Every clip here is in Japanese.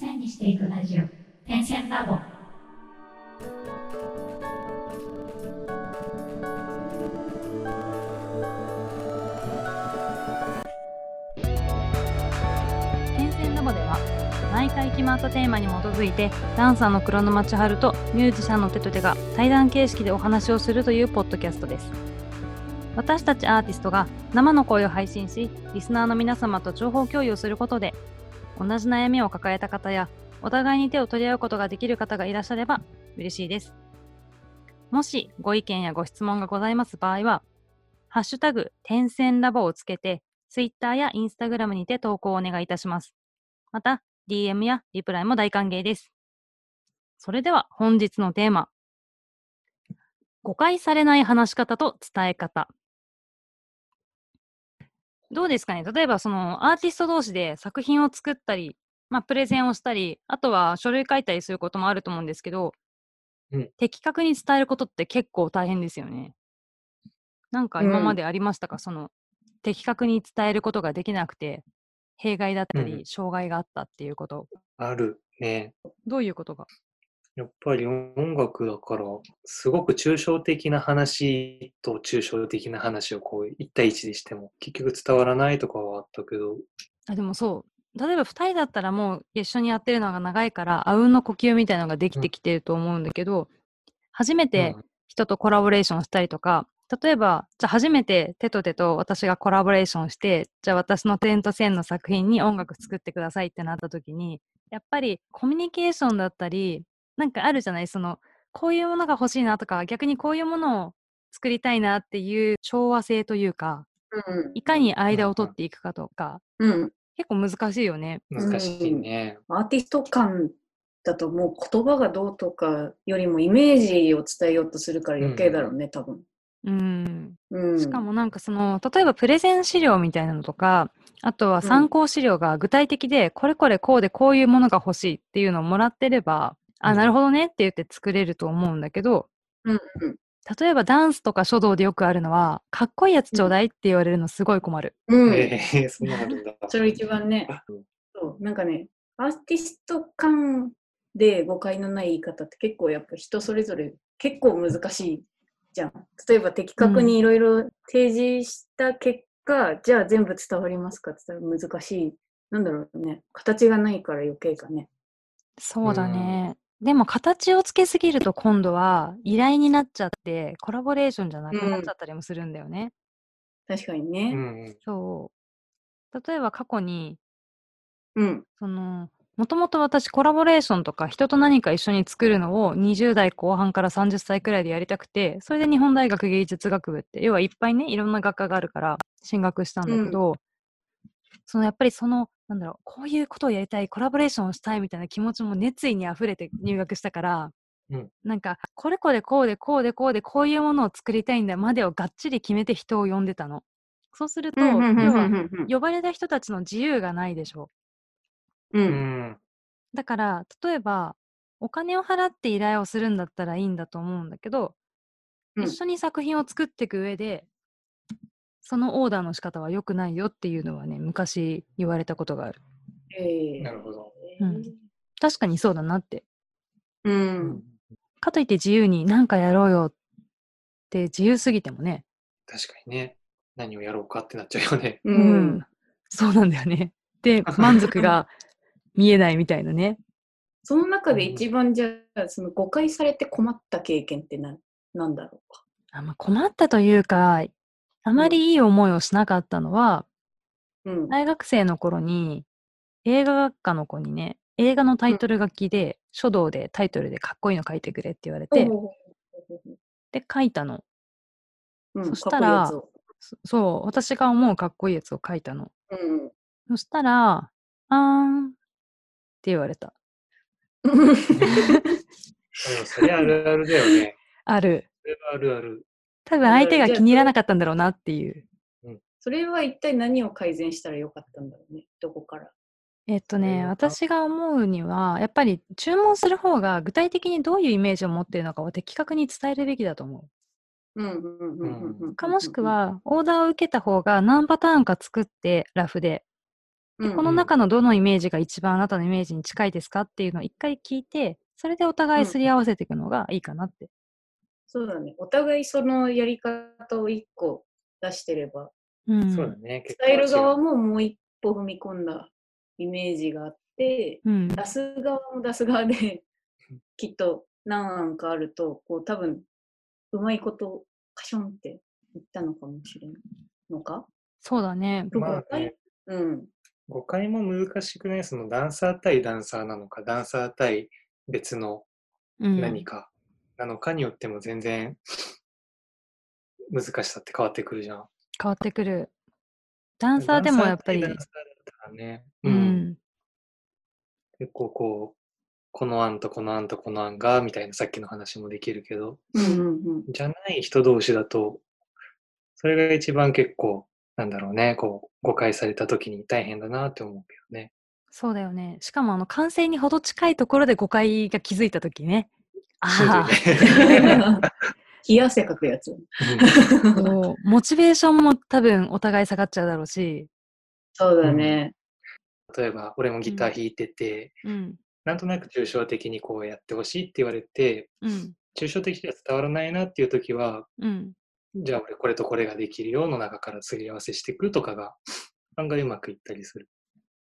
線にしていくラジオ。点線ラボ。点線ラボでは毎回決まったテーマに基づいてダンサーの黒沼千春とミュージシャンのテトテが対談形式でお話をするというポッドキャストです。私たちアーティストが生の声を配信しリスナーの皆様と情報共有することで同じ悩みを抱えた方やお互いに手を取り合うことができる方がいらっしゃれば嬉しいですもしご意見やご質問がございます場合はハッシュタグ点線ラボをつけて Twitter や Instagram にて投稿をお願いいたします。また、DM やリプライも大歓迎です。それでは本日のテーマ。誤解されない話し方と伝え方。どうですかね。例えばそのアーティスト同士で作品を作ったり、まあ、プレゼンをしたり、あとは書類書いたりすることもあると思うんですけど、うん。的確に伝えることって結構大変ですよね。なんか今までありましたか、その的確に伝えることができなくて、弊害だったり、うん。障害があったっていうこと。ある。ね。どういうことが？やっぱり音楽だから、すごく抽象的な話と抽象的な話をこう一対一でしても結局伝わらないとかはあったけど、あでもそう。例えば2人だったらもう一緒にやってるのが長いからあうんの呼吸みたいなのができてきてると思うんだけど、初めてうん。人とコラボレーションしたりとか、例えばじゃあ初めてテトテと私がコラボレーションしてじゃあ私の点と線の作品に音楽作ってくださいってなった時にやっぱりコミュニケーションだったりなんかあるじゃないそのこういうものが欲しいなとか逆にこういうものを作りたいなっていう調和性というかうんいかに間を取っていくかとか、うん、結構難しいよね。難しいね。アーティスト感だともう言葉がどうとかよりもイメージを伝えようとするから余計だろうね、多分。うん、うん、しかもなんかその例えばプレゼン資料みたいなのとかあとは参考資料が具体的で、これこれこうでこういうものが欲しいっていうのをもらってれば、あうん。なるほどねって言って作れると思うんだけどうんうん。例えばダンスとか書道でよくあるのはかっこいいやつちょうだいって言われるのすごい困る。うん、ええそんなのあるんだ。それ一番ね。うん。そうなんかねアーティスト感で誤解のない言い方って結構やっぱ人それぞれ結構難しいじゃん。例えば的確にいろいろ提示した結果、じゃあ全部伝わりますかって言ったら難しい。なんだろうね形がないから余計かね。そうだね。でも形をつけすぎると今度は依頼になっちゃってコラボレーションじゃなくなっちゃったりもするんだよね。確かにうねんうん。そう。例えば過去にうんそのもともと私コラボレーションとか人と何か一緒に作るのを20代後半から30歳くらいでやりたくてそれで日本大学芸術学部って要はいっぱいねいろんな学科があるから進学したんだけど、そのやっぱりそのなんだろうこういうことをやりたいコラボレーションをしたいみたいな気持ちも熱意にあふれて入学したから、うんなんかこれこれこうでこうでこうでこういうものを作りたいんだまでをがっちり決めて人を呼んでたの。そうすると、要は呼ばれた人たちの自由がないでしょ。ううんん。だから例えばお金を払って依頼をするんだったらいいんだと思うんだけど、うん一緒に作品を作っていく上でそのオーダーの仕方は良くないよっていうのはね昔言われたことがある。ええ。なるほど。うん。確かにそうだなって。ううん。ん。かといって自由に何かやろうよって自由すぎてもね。確かにね。何をやろうかってなっちゃうよね。ううん。んそうなんだよね。で満足が見えないみたいなね。その中で一番じゃあその誤解されて困った経験ってななんだろうか。あまあ困ったというかあまりいい思いをしなかったのは、うん。大学生の頃に映画学科の子にね映画のタイトル書きで、書道でタイトルでかっこいいの書いてくれって言われて、で書いたの。うんそしたからそそう私が思うかっこいいやつを書いたの。うんそしたら「あーん」って言われた。うん。それあるあるだよね。ある。それはあるある。多分相手が気に入らなかったんだろうなっていう。それは一体何を改善したらよかったんだろうねどこから？えっとね、えー私が思うには、やっぱり注文する方が具体的にどういうイメージを持っているのかを的確に伝えるべきだと思う。かもしくは、オーダーを受けた方が何パターンか作って、ラフで、うんこの中のどのイメージが一番あなたのイメージに近いですかっていうのを一回聞いて、それでお互いすり合わせていくのがいいかなって。そうだね。お互いそのやり方を一個出してれば、うん。そうだね。結構伝える側ももう一歩踏み込んだイメージがあって、うん。出す側も出す側で、きっと何案かあると、こう多分、うまいことカションって言ったのかもしれないのか？そうだね。まあね、うん。誤解も難しくないそのダンサー対ダンサーなのか、ダンサー対別のうん。何かなのかによっても全然難しさって変わってくるじゃん。変わってくる。ダンサーでもやっぱりダン、サーだったらね、ううんん。結構こう、この案とこの案とこの案がみたいなさっきの話もできるけど、うんうんうん。じゃない人同士だと、それが一番結構、なんだろうね、こう、誤解された時に大変だなって思うけどね。そうだよね。しかも、あの、完成にほど近いところで誤解が気づいたときね。あね。冷や汗かくやつ。う モチベーションも多分お互い下がっちゃうだろうし。そうだね。例えば、俺もギター弾いてて、うん。なんとなく抽象的にこうやってほしいって言われて、うん。抽象的には伝わらないなっていう時は、うん。じゃあ俺これとこれができるよの中からすり合わせしていくとかが案外うまくいったりする。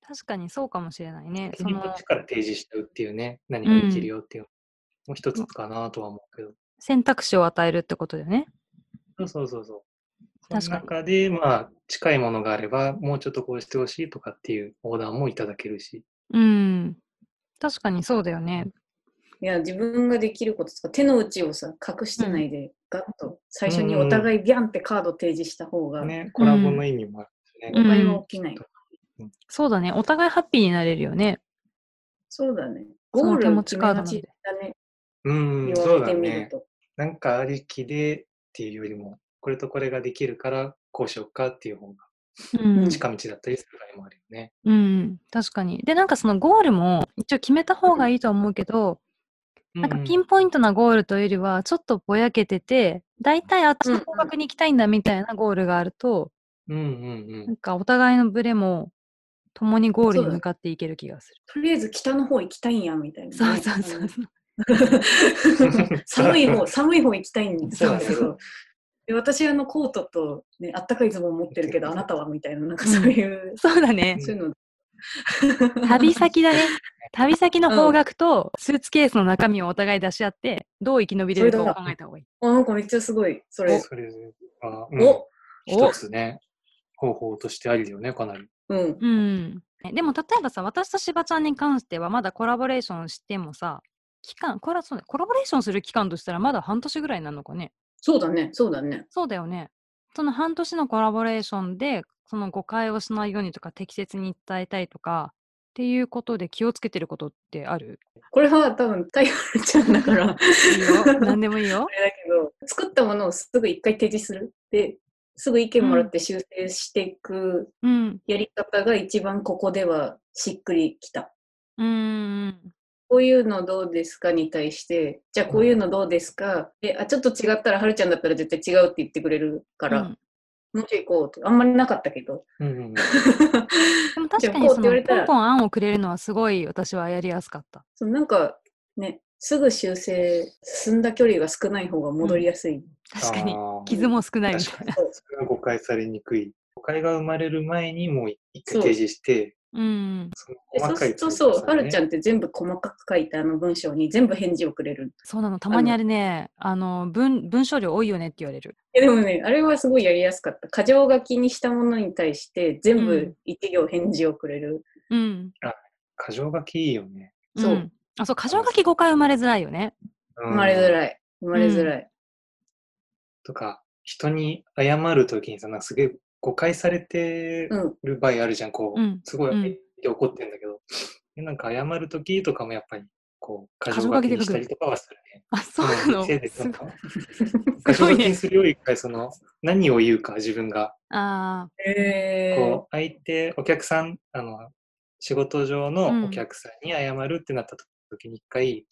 確かにそうかもしれないね。そのこっちから提示しちゃうっていうね、何ができるよっていうのもう一つかなとは思うけど。選択肢を与えるってことだよね。そうそうそうそう。確かにその中で、まあ、近いものがあれば、もうちょっとこうしてほしいとかっていうオーダーもいただけるし。うん。確かにそうだよね。いや、自分ができることとか、手の内をさ、隠してないで、ガッと最初にお互いビャンってカード提示した方が、ね、コラボの意味もあるしね。うん誤解は起きない。そうだね。お互いハッピーになれるよね。そうだね。ゴールを決ちカードなんでめがちだね。うん、言そうだわれてみるね。と。なんかありきでっていうよりも、これとこれができるからこうしようかっていう方がうん。近道だったりする場合もあるよね。うん。確かに。で、なんかそのゴールも一応決めた方がいいとは思うけど、なんかピンポイントなゴールというよりは、ちょっとぼやけてて、大体あっちの方角に行きたいんだみたいなゴールがあると、うんうんなんかお互いのブレも共にゴールに向かっていける気がする。とりあえず北の方行きたいんや、みたいな、そうそうそうそう。寒い方、寒い方行きたいんですけど、で私あのコートと、ね、あったかいズボン持ってるけど、あなたはみたいな、なんかそういう、そうだね。そういうの。旅先だね。旅先の方角とスーツケースの中身をお互い出し合って、どう生き延びれるかを考えた方がいい。あなんかめっちゃすごい、そうん。れ。それは、うんお一つね、方法としてありよね、かなり。うん。うん。ねでも例えばさ、私としばちゃんに関してはまだコラボレーションしてもさ、期間、これはそうね、コラボレーションする期間としたらまだ半年ぐらいなのかね。そうだね、そうだね。そうだよね。その半年のコラボレーションで、その誤解をしないようにとか適切に伝えたいとか、っていうことで気をつけてることってある？これは多分、タイガルちゃんだから、あ いいよ。何でもいいよ。れだけど、作ったものをすぐ一回提示する。で、すぐ意見もらって修正していくうん。やり方が一番ここではしっくりきた。うーん。こういうのどうですか？に対して、じゃあこういうのどうですか、であちょっと違ったら、はるちゃんだったら絶対違うって言ってくれるから、うんもうちょい行こうと。あんまりなかったけど。うんうんうん。でも確かにそのポンポン案をくれるのはすごい私はやりやすかった。そうなんかね、すぐ修正、進んだ距離が少ない方が戻りやすい。確かに傷も少ないみたいな。それが誤解されにくい。誤解が生まれる前にもう一回提示して、うん。そうするとそう、はるちゃん。んって全部細かく書いたあの文章に全部返事をくれる。そうなの。たまにあれね、あの、文、文章量多いよねって言われる。えでもね、あれはすごいやりやすかった。箇条書きにしたものに対して全うん部一行返事をくれる。うん。箇条書きいいよね。そうんあ、そう、箇条書き誤解生まれづらいよね。生生まれづい。らい。生まれづらい。とか、人に謝るときにさ、なんかすげえ誤解されてうん。る場合あるじゃん、こう、うんすごい怒ってんだけど、でなんか謝るときとかもやっぱり、こう、箇箇条条書きにしたりとかはするね。あ、そうなの。せいですなんごいか箇条書きにするより一回その、何を言うか、自分が。あえこう、相手、お客さん、あの、仕事上うんのお客さんに謝るってなった時に一回、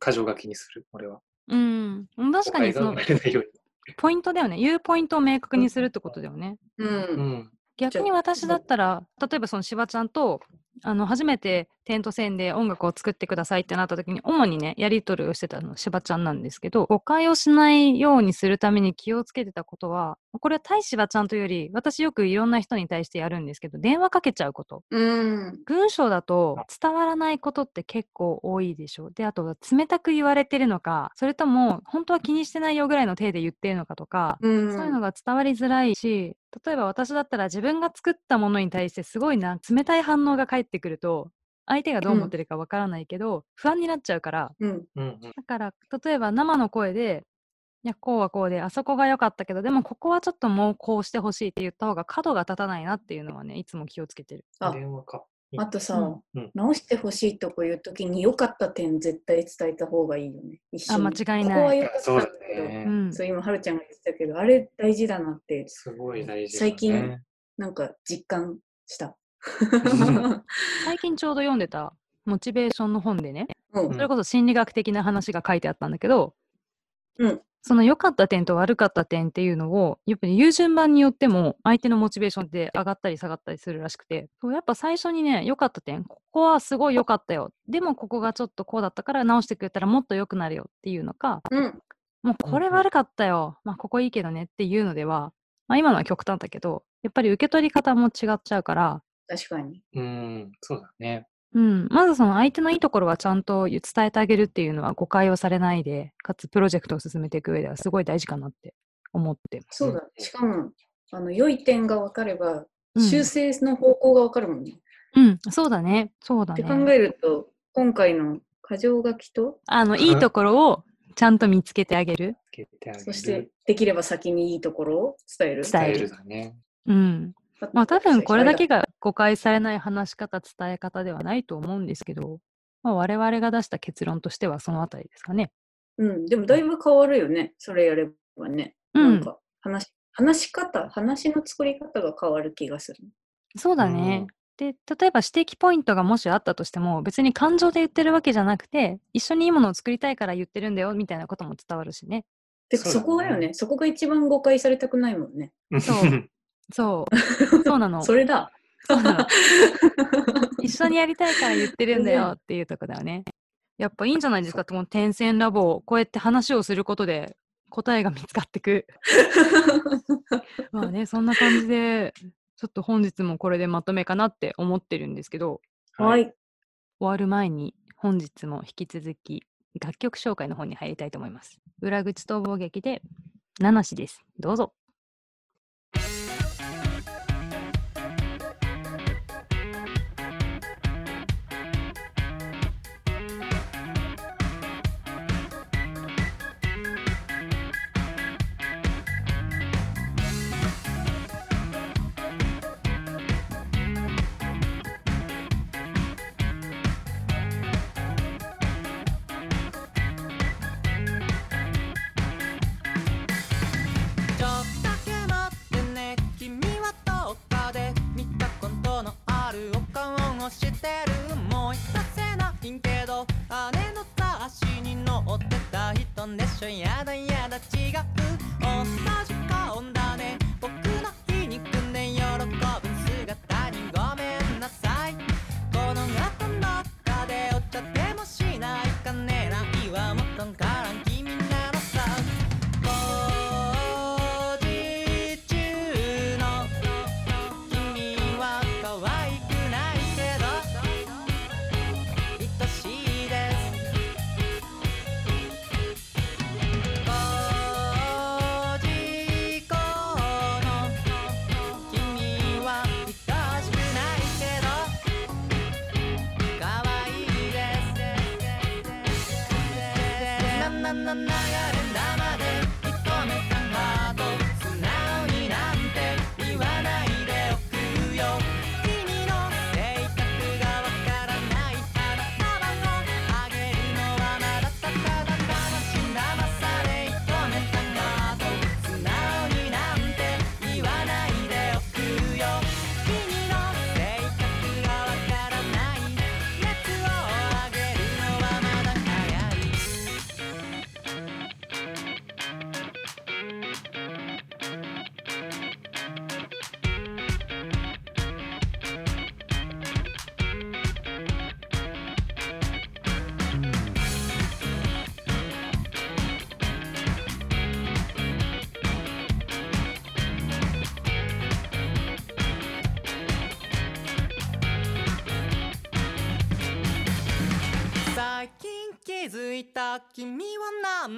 箇条書きにする、俺は。あ、うん。確かにそのポイントだよね。言うポイントを明確にするってことだよね。う。に。うんん。逆に私だったら、例えばそのしばちゃんと、あの、初めてテント戦で音楽を作ってくださいってなった時に、主にね、やり取りをしてたのしばちゃんなんですけど、誤解をしないようにするために気をつけてたことは、これは対しばちゃんというより、私よくいろんな人に対してやるんですけど、電話かけちゃうこと。うん。文章だと伝わらないことって結構多いでしょ。で、あとは冷たく言われてるのか、それとも本当は気にしてないよぐらいの体で言ってるのかとか、うん。そういうのが伝わりづらいし、例えば私だったら自分が作ったものに対してすごいな、冷たい反応が返ってくると、相手がどう思ってるかわからないけど、不安になっちゃうから、うん。うんうん。だから、例えば生の声で、いや、こうはこうで、あそこが良かったけど、でもここはちょっともうこうしてほしいって言った方が角が立たないなっていうのはね、いつも気をつけてる。あ電話か。あとさ、うんうん直してほしいとこ言うときに良かった点絶対伝えた方がいいよね。一緒にあ間違いないここは良かったそうだけど、ね。うん。そう今、はるちゃんが言ってたけど、あれ大事だなって、すごい大事だね。最近なんか実感した。最近ちょうど読んでたモチベーションの本でね、うんそれこそ心理学的な話が書いてあったんだけど、うんその良かった点と悪かった点っていうのを、やっぱり言う順番によっても相手のモチベーションって上がったり下がったりするらしくて、やっぱ最初にね、良かった点、ここはすごい良かったよ。でもここがちょっとこうだったから直してくれたらもっと良くなるよっていうのか、うん。もうこれ悪かったよ。まあここいいけどねっていうのでは、まあ今のは極端だけど、やっぱり受け取り方も違っちゃうから、確かに。うん、そうだね。うん、まずその相手のいいところはちゃんと伝えてあげるっていうのは誤解をされないで、かつプロジェクトを進めていく上ではすごい大事かなって思ってます。そうだ。しかも、あの、良い点が分かれば、うん修正の方向が分かるもんね。うん、そうだね。そうだって考ね。えると、今回の箇条書きと、あの、いいところをちゃんと見つけてあげる。つけてあげる。そして、できれば先にいいところを伝える。伝える伝えるだね。うん。まあ多分これだけが。が誤解されない話し方、伝え方ではないと思うんですけど、まあ、我々が出した結論としてはそのあたりですかね。うん、でもだいぶ変わるよね。それやればね。うんなんか話、話し方、話の作り方が変わる気がする。そうだね。で、例えば指摘ポイントがもしあったとしても、別に感情で言ってるわけじゃなくて、一緒にいいものを作りたいから言ってるんだよ、みたいなことも伝わるしね。で、そうだねそこだよね。そこが一番誤解されたくないもんね。そうそう。そうなの。それだ。そうなの 一緒にやりたいから言ってるんだよっていうとこだよね。やっぱいいんじゃないですか、この点線ラボをこうやって話をすることで答えが見つかってく。まあね、そんな感じで、ちょっと本日もこれでまとめかなって思ってるんですけど、はい。終わる前に本日も引き続き楽曲紹介の方に入りたいと思います。裏口逃亡劇で七しです。どうぞ。な流れ生で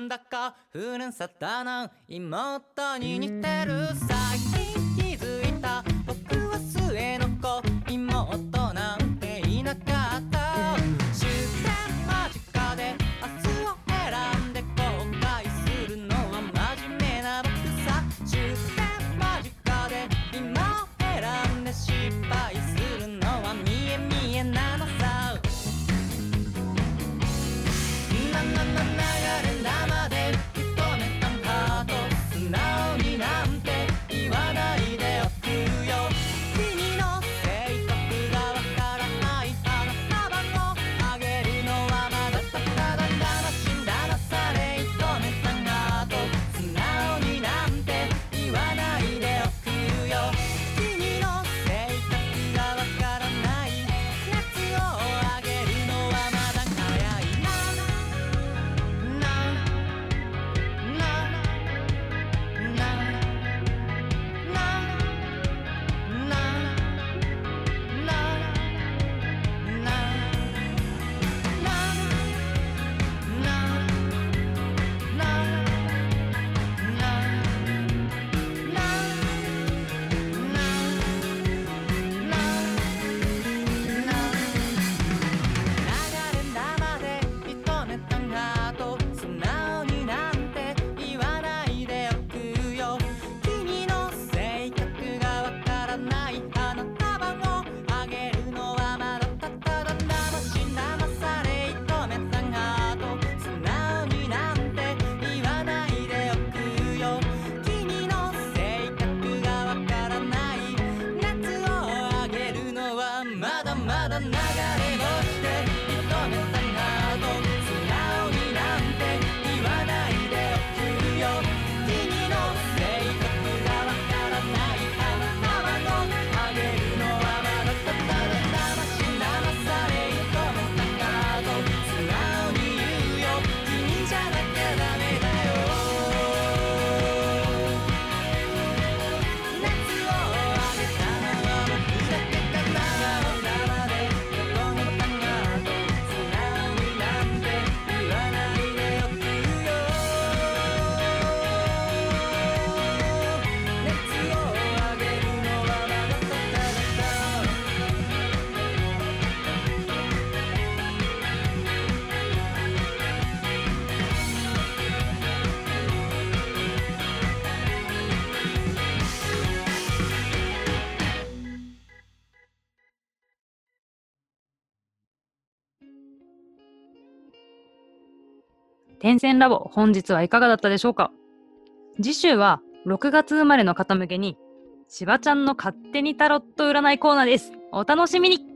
だかふるさとの妹に似てる。最近気づいた。僕は末の子。変遷ラボ本日はいかがだったでしょうか？次週は6月生まれの方向けにしばちゃんの勝手にタロット占いコーナーです。お楽しみに。